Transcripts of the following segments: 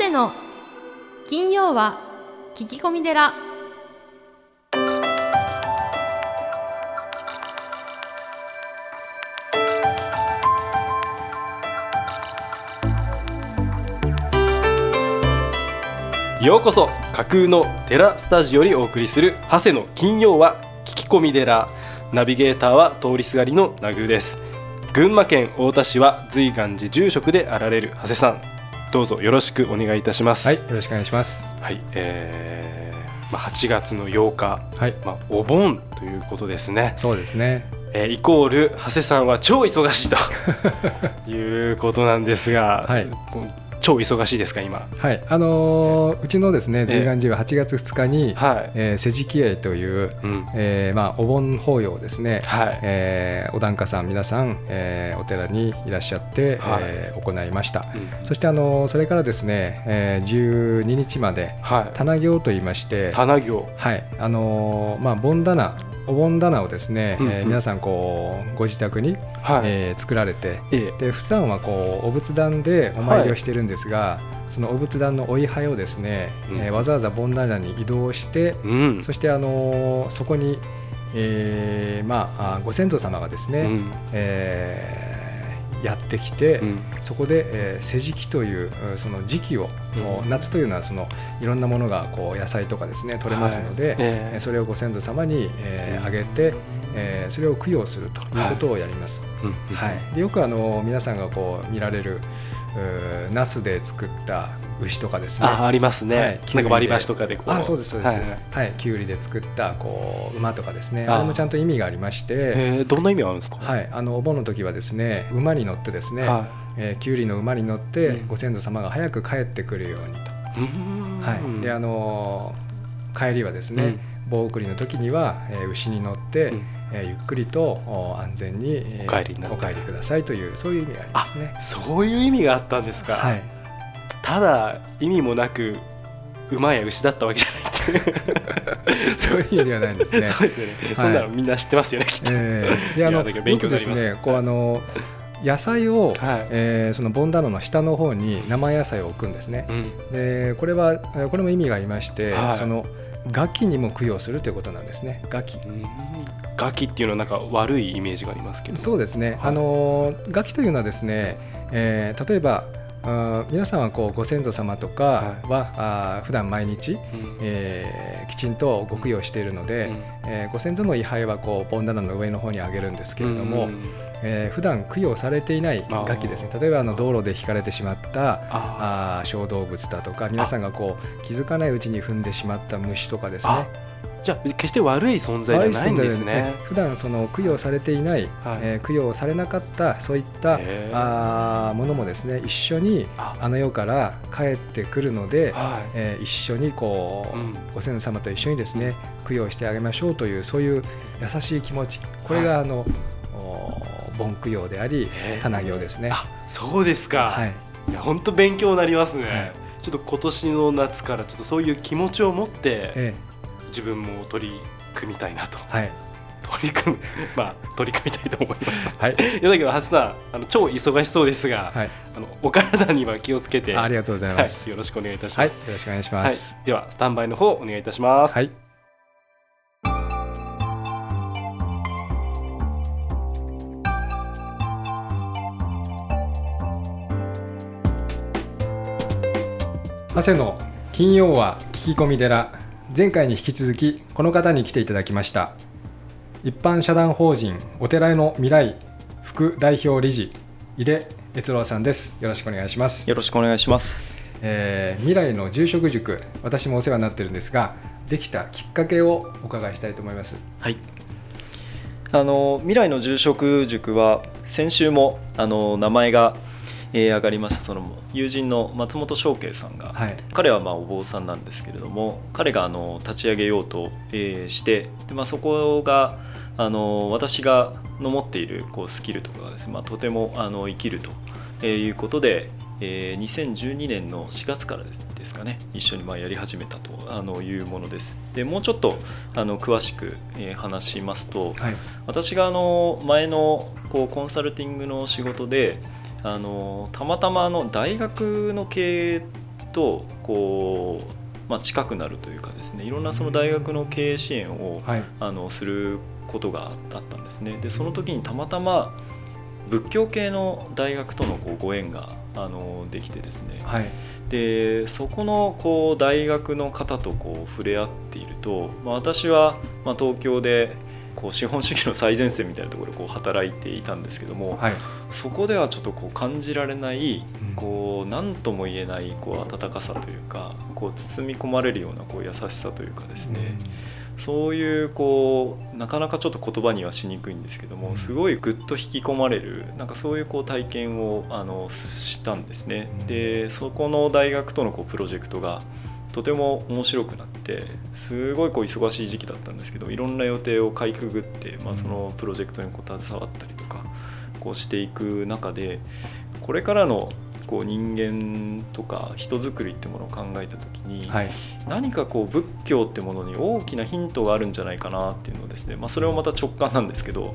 谷の。金曜は聞き込み寺。ようこそ架空の寺スタジオにお送りする長谷の金曜は聞き込み寺。ナビゲーターは通りすがりのナグです。群馬県太田市は随願寺住職であられる長谷さん。どうぞよろしくお願いいたしますはい、よろしくお願いします。はい、えーまあ、8月の8日、はい、まあ、お盆ということですね、そうですね。えーイコール長谷さんは超忙しいということなんですが、はい超忙しいですか今？はい、あのーうちのですね、随願寺は8月2日に、はい、えー、世辞記営という、うん。えーまあ、お盆法要をですね、はい。えーお檀家さん皆さん、えーお寺にいらっしゃって、はい。えー行いました。うん。そして、あのーそれからですね、えー12日まではい、棚行といいまして、棚行。はい、あのーまあ盆棚お盆棚をですね、うんうん。えー皆さんこうご自宅に、はい、えー作られて、ええ。で普段はこうお仏壇でお参りをしてるんですが、そのお仏壇のお位牌をですね、うん。えーわざわざ盆棚に移動して、うん。そしてあのーそこに、えーまああご先祖様がですね、うん。えーやってきて、うん。そこで、えー、世辞期といううんその時期を、うん。夏というのはそのいろんなものがこう野菜とかですね取れますので、はい。ええ。えーそれをご先祖様に、えーあげて、えーそれを供養するということをやります。うん。はい、でよくあの皆さんがこう見られるナスで作った牛とかですね。あありますね、はい。なんか割り箸とかでこう。あそうですそうです、ははい。い。きゅうりで作ったこう馬とかですね。ああれもちゃんと意味がありまして、えー、どんな意味があるんですか？はい、あのお盆の時はですね馬に乗ってですね、はえーきゅうりの馬に乗って、うん。ご先祖様が早く帰ってくるようにと、いうーん。はい、であのー帰りはですね、棒送りの時には、えー牛に乗って、うん。えーゆっくりとお安全に、えーお帰りお帰りくださいというそういう意味がありますね。そういう意味があったんですか、はい、ただ意味もなく馬や牛だったわけじゃないって そういう意味ではないんですね。そうですよね、そんなのみんな知ってますよねきっと、えー。であの勉強ですねこうあの野菜を、はい。えーその盆棚の下の方に生野菜を置くんですね。うん。でこれはえーこれも意味がありまして、はい。そのガキにも供養するということなんですね。ガキ。うんガキっていうのはなんか悪いイメージがありますけどそうですね。はいあのガキというのはですね、えー例えば皆さんはこうご先祖様とかは、あー普段毎日、うん。えーきちんとご供養しているので、うん。えーご先祖の位牌はこう盆棚の上の方にあげるんですけれども、うん。えー普段供養されていないガキですね。例えばあの道路で引かれてしまったあ小動物だとか皆さんがこう気づかないうちに踏んでしまった虫とかですあねじゃあ決して悪い存在ではないんですね。普段その供養されていない、はい。えー供養されなかったそういったあーものもですね一緒にあ。あの世から帰ってくるので、はい。えー一緒にこう、うん。ご先祖様と一緒にですね供養してあげましょうというそういう優しい気持ち。これがあの、お盆供養であり棚行ですね。あそうですか、はい、いや本当勉強になりますね、はい。ちょっと今年の夏からちょっとそういう気持ちを持ってえ自分も取り組みたいなと。えはい。取り組む。まあ取り組みたいと思います。はい。いやだけどハスさんあの超忙しそうですが、はい、あのお体には気をつけて。ありがとうございます。はい、よろしくお願いいたしはい、ます、よろしくお願いしはい。ます。ではスタンバイの方お願いいたします、はい、長谷の金曜は聞き込み寺前回に引き続きこの方に来ていただきました一般社団法人お寺の未来副代表理事井出悦郎さんですよろしくお願いしますよろしくお願いします。えー未来の住職塾私もお世話になってるんですができたきっかけをお伺いしたいと思いますはい。あの未来の住職塾は先週もあの名前が、えー上がりました。その友人の松本翔慶さんが、はい。彼はまあお坊さんなんですけれども彼があの立ち上げようと、えーしてで、まあ、そこがあの私がの持っているこうスキルとかがですね、まあ、とてもあの生きるとえーいうことで、えー2012年の4月からですですかね一緒にまあやり始めたとあのいうものです。でもうちょっとあの詳しく、えー話しますとはい。私があの前のこうコンサルティングの仕事であのたまたまあの大学の経営とこう、まあ、近くなるというかですねいろんなその大学の経営支援を、はい。あのすることがあったんですね。でその時にたまたま仏教系の大学とのこうご縁があのできてですね。はい。でそこのこう大学の方とこう触れ合っていると、まあ、私はまあ東京でこう資本主義の最前線みたいなところでこう働いていたんですけども、はい。そこではちょっとこう感じられないうん。こう何とも言えないこう温かさというかこう包み込まれるようなこう優しさというかですね、そういうこうなかなかちょっと言葉にはしにくいんですけどうん。もすごいぐっと引き込まれるなんかそういうこう体験をあのしたんですね。うん。でそこの大学とのこうプロジェクトがとても面白くなってすごいこう忙しい時期だったんですけどいろんな予定をかいくぐって、まあ、そのプロジェクトにこう携わったりとかこうしていく中でこれからのこう人間とか人づくりってものを考えた時に、はい。何かこう仏教ってものに大きなヒントがあるんじゃないかなっていうのをですね、まあ、それもまた直感なんですけど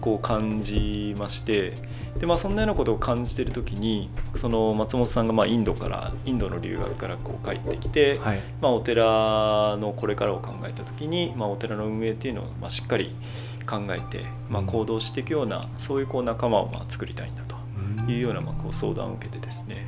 こう感じましてで、まあ、そんなようなことを感じてる時にその松本さんがまあインドからインドの留学からこう帰ってきて、はい。まあ、お寺のこれからを考えた時に、まあ、お寺の運営っていうのをまあしっかり考えて、まあ、行動していくようなそういうこう仲間をまあ作りたいんだと。いうようなまあこう相談を受けてですね。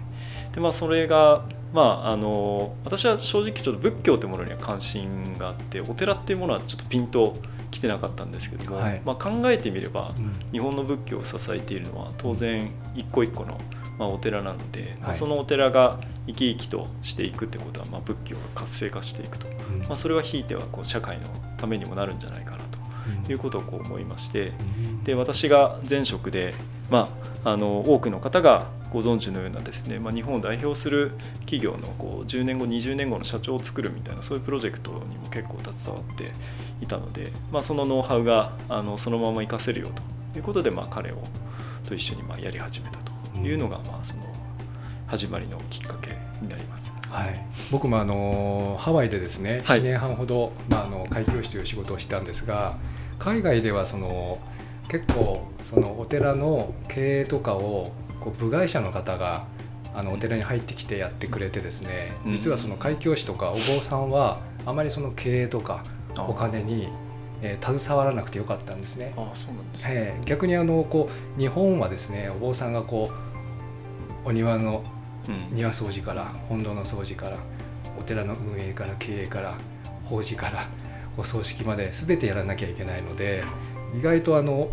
で、まあ、それが、まあ、あの私は正直ちょっと仏教というものには関心があってお寺っていうものはちょっとピンときてなかったんですけども、はい。まあ、考えてみればうん。日本の仏教を支えているのは当然一個一個の、まあ、お寺なので、まあ、はいそのお寺が生き生きとしていくってことは、まあ、仏教が活性化していくと、うん。まあ、それはひいてはこう社会のためにもなるんじゃないかなということをこう思いまして。で私が前職で、まあ、あの多くの方がご存知のようなですね、まあ、日本を代表する企業のこう10年後20年後の社長を作るみたいなそういうプロジェクトにも結構携わっていたので、まあ、そのノウハウがあのそのまま活かせるよということで、まあ、彼をと一緒にまあやり始めたというのが、まあ、その始まりのきっかけになります。はい、僕もあのハワイでですねはい1年半ほど、まあ、あの開教師という仕事をしてたんですが海外ではその結構そのお寺の経営とかをこう部外者の方があのお寺に入ってきてやってくれてですねうん実はその開教師とかお坊さんはあまりその経営とかお金に、えー携わらなくてよかったんですね。ああそうなんですね。えー逆にあのこう日本はですねお坊さんがこうお庭のうん庭掃除から本堂の掃除からお寺の運営から経営から法事からお葬式まで全てやらなきゃいけないので意外とあの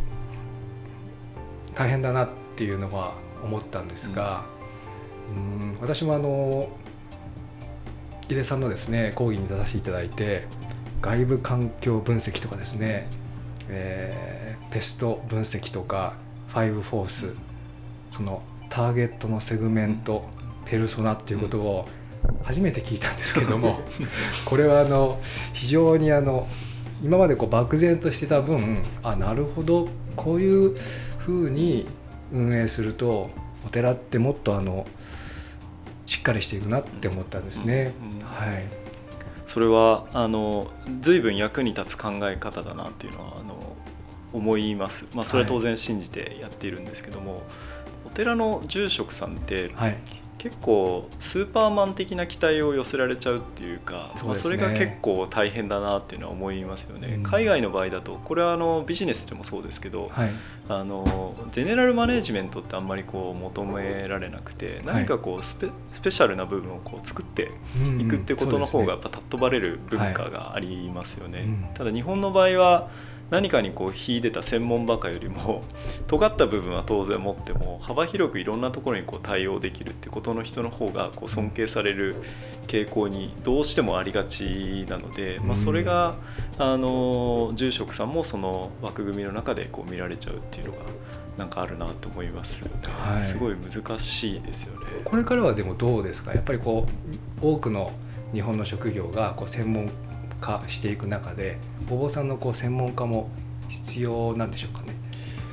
大変だなっていうのは思ったんですが、うん、私もあの井出さんのですね講義に出させていただいて外部環境分析とかですね、えー PEST 分析とかファイブフォースそのターゲットのセグメント、ペルソナっていうことを初めて聞いたんですけども これはあの非常にあの今までこう漠然としてた分あなるほどこういうふうに運営するとお寺ってもっとあのしっかりしていくなって思ったんですね。うんはい、それはあの随分役に立つ考え方だなっていうのはあの思います、まあ、それは当然信じてやっているんですけども、お寺の住職さんってはい結構スーパーマン的な期待を寄せられちゃうっていうかそね。まあ、それが結構大変だなっていうのは思いますよね、うん。海外の場合だとこれはあのビジネスでもそうですけど、はい。あのゼネラルマネジメントってあんまりこう求められなくて何かこうスペ,、スペシャルな部分をこう作ってうんいくってことの方がやっぱ尊ばれる文化がありますよね、はい。うん。ただ日本の場合は何かにこう秀でた専門バカよりも 尖った部分は当然持っても幅広くいろんなところにこう対応できるってことの人の方がこう尊敬される傾向にどうしてもありがちなので、まあ、それがあの住職さんもその枠組みの中でこう見られちゃうっていうのがなんかあるなと思います、はい。すごい難しいですよね。これからはでもどうですか？やっぱりこう多くの日本の職業がこう専門化していく中でお坊さんのこう専門家も必要なんでしょうかね？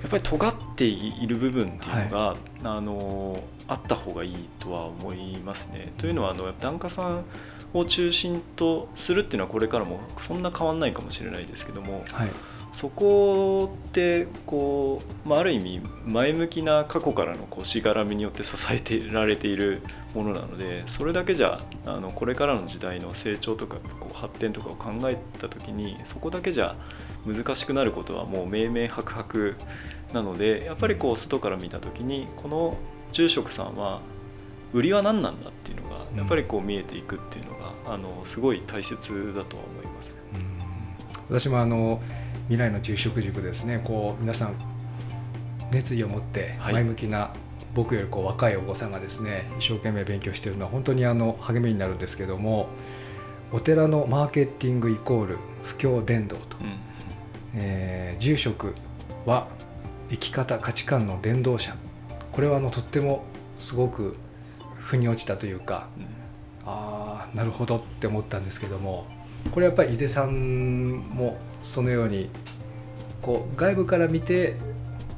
やっぱり尖っている部分っていうのが、あのあった方がいいとは思いますね。というのはあの檀家さんを中心とするっていうのはこれからもそんな変わんないかもしれないですけどもはい、そこってこう、まあ、ある意味前向きな過去からのこうしがらみによって支えてられているものなのでそれだけじゃあのこれからの時代の成長とかこう発展とかを考えた時にそこだけじゃ難しくなることはもう明々白々なのでやっぱりこう外から見た時にこの住職さんは売りは何なんだっていうのがやっぱりこう見えていくっていうのがあのすごい大切だとは思います。私もあの未来の住職塾ですね。こう皆さん熱意を持って前向きな、はい、僕よりこう若いお子さんがですね。一生懸命勉強しているのは本当にあの励みになるんですけどもお寺のマーケティングイコール布教伝道と、うん、えー、住職は生き方価値観の伝道者。これはあのとってもすごく腑に落ちたというか、うん、ああなるほどって思ったんですけどもこれやっぱり井出さんもそのようにこう外部から見て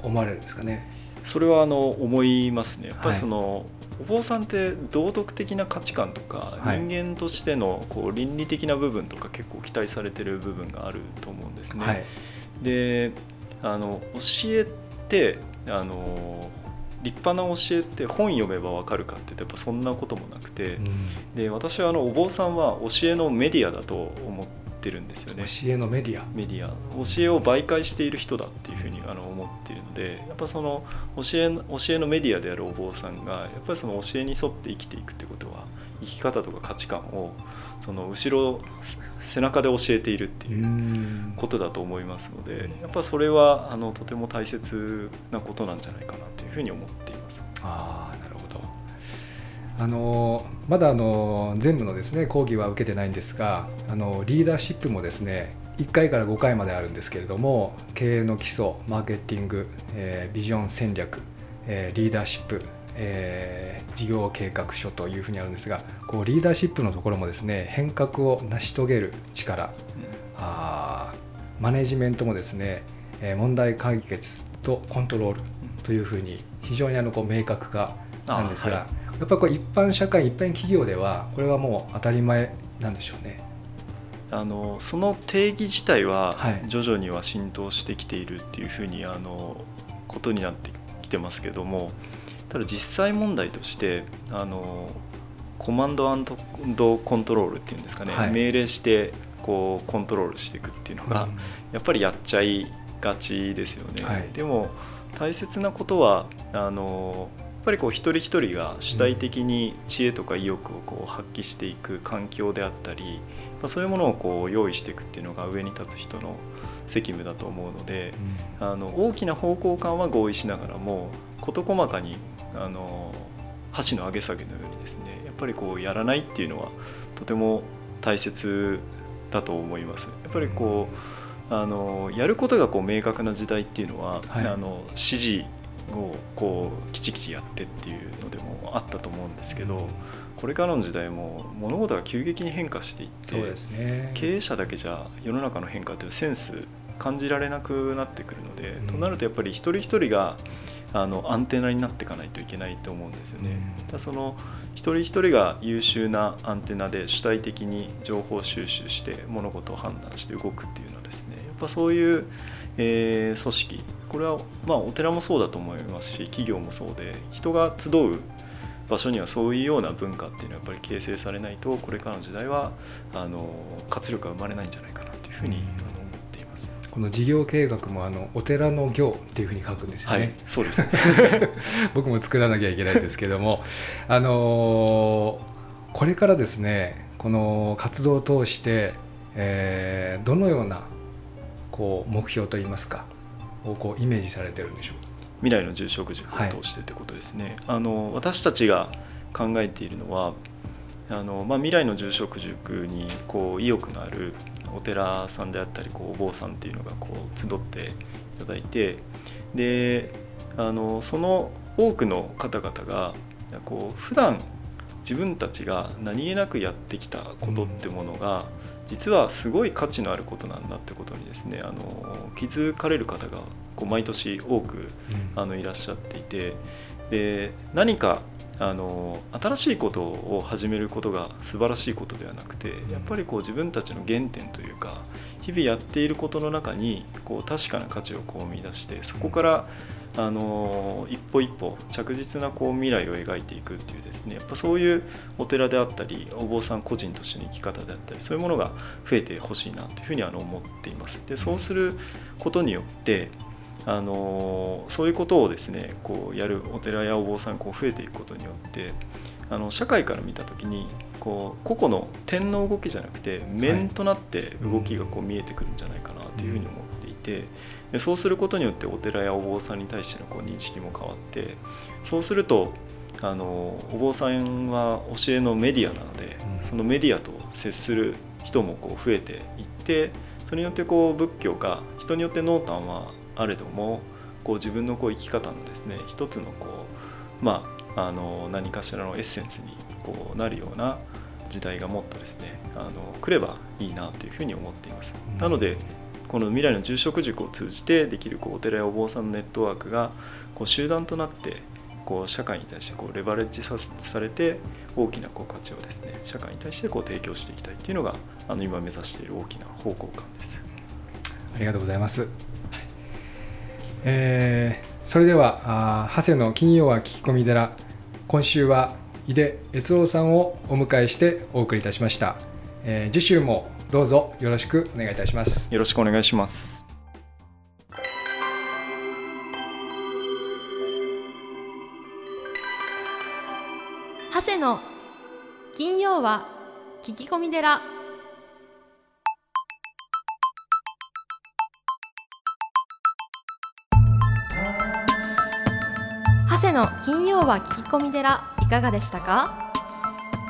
思われるんですかね。それはあの思いますね。やっぱりその、はい、お坊さんって道徳的な価値観とか、人間としてのこう倫理的な部分とか結構期待されてる部分があると思うんですね。はい、であの教えてあの立派な教えって本読めば分かるかってやっぱそんなこともなくて、うん、で私はあのお坊さんは教えのメディアだと思ってるんですよね。教えのメディア。メディア。教えを媒介している人だっていうふうにあの思っているのでやっぱその教え教えのメディアであるお坊さんがやっぱりその教えに沿って生きていくってことは生き方とか価値観をその後ろ背中で教えているっていうことだと思いますのでやっぱそれはあのとても大切なことなんじゃないかなというふうに思っています。ああのまだあの全部のですね講義は受けてないんですがあのリーダーシップもですね1回から5回まであるんですけれども経営の基礎マーケティング、えー、ビジョン戦略、えー、リーダーシップえー、事業計画書というふうにあるんですがこうリーダーシップのところもですね変革を成し遂げる力、うん、あマネジメントもですね問題解決とコントロールというふうに非常にあのこう明確化なんですが、はい、やっぱりこう一般社会一般企業ではこれはもう当たり前なんでしょうね。あのその定義自体は徐々には浸透してきているっていうふうにあのことになってきてますけどもただ実際問題としてあのコマンドコントロールっていうんですかね、はい、命令してこうコントロールしていくっていうのが、うん、やっぱりやっちゃいがちですよね。はい、でも大切なことはあのぱりこう一人一人が主体的に知恵とか意欲をこう発揮していく環境であったり、まあ、そういうものをこう用意していくっていうのが上に立つ人の責務だと思うので、うん、あの大きな方向感は合意しながらも事細かにあの箸の上げ下げのようにですねやっぱりこうやらないっていうのはとても大切だと思います。やっぱりこうあのやることがこう明確な時代っていうのは、はい、あの指示をこうきちきちやってっていうのでもあったと思うんですけど、これからの時代も物事が急激に変化していって、ね、経営者だけじゃ世の中の変化っていうセンス感じられなくなってくるので、うん、となるとやっぱり一人一人があのアンテナになっていかないといけないと思うんですよね。うん、だその一人一人が優秀なアンテナで主体的に情報収集して物事を判断して動くっていうのはですねやっぱそういう、えー、組織これはまあお寺もそうだと思いますし企業もそうで人が集う場所にはそういうような文化っていうのはやっぱり形成されないとこれからの時代はあの活力が生まれないんじゃないかなというふうに、うん。この事業計画もあのお寺の行っていうふうに書くんですよね。はい、そうです、ね、僕も作らなきゃいけないんですけども、あのー、これからですねこの活動を通して、えー、どのようなこう目標といいますかをこうイメージされてるんでしょう未来の住職塾を通してってことですね。はい、あの私たちが考えているのはあの、まあ、未来の住職塾にこう意欲のあるお寺さんであったりこうお坊さんっていうのがこう集っていただいてであのその多くの方々がこう普段自分たちが何気なくやってきたことってものが、実はすごい価値のあることなんだってことにですねあの気づかれる方がこう毎年多く、あのいらっしゃっていてで何かあの新しいことを始めることが素晴らしいことではなくてやっぱりこう自分たちの原点というか日々やっていることの中にこう確かな価値をこう見出してそこからあの一歩一歩着実なこう未来を描いていくっていうですねやっぱそういうお寺であったりお坊さん個人としての生き方であったりそういうものが増えてほしいなというふうにあの思っています。でそうすることによってあのそういうことをですねこうやるお寺やお坊さんがこう増えていくことによってあの社会から見た時にこう個々の点の動きじゃなくて面となって動きがこう見えてくるんじゃないかなというふうに思っていてでそうすることによってお寺やお坊さんに対してのこう認識も変わってそうするとあのお坊さんは教えのメディアなのでそのメディアと接する人もこう増えていってそれによってこう仏教が人によって濃淡はあれどもこう自分のこう生き方のですね一つのこうまああの何かしらのエッセンスにこうなるような時代がもっとですねあの来ればいいなというふうに思っています。なのでこの未来の住職塾を通じてできるこうお寺やお坊さんのネットワークがこう集団となってこう社会に対してこうレバレッジさされて大きなこう価値をですね社会に対してこう提供していきたいというのがあの今目指している大きな方向感です。ありがとうございます。えー、それでは長谷の金曜は聞き込み寺今週は井出悦夫さんをお迎えしてお送りいたしました、えー、次週もどうぞよろしくお願いいたします。よろしくお願いします。長谷の金曜は聞き込み寺の金曜は聞き込み寺いかがでしたか？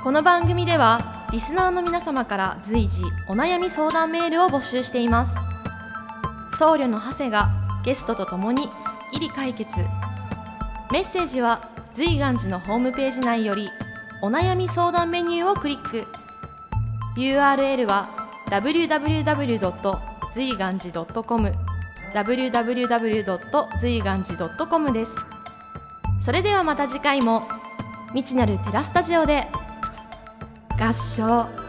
この番組ではリスナーの皆様から随時お悩み相談メールを募集しています僧侶の長谷がゲストとともにすっきり解決メッセージは随願寺のホームページ内よりお悩み相談メニューをクリック URL は www. 随願寺 .com www. 随願寺 .com ですそれではまた次回も未知なるテラスタジオで合唱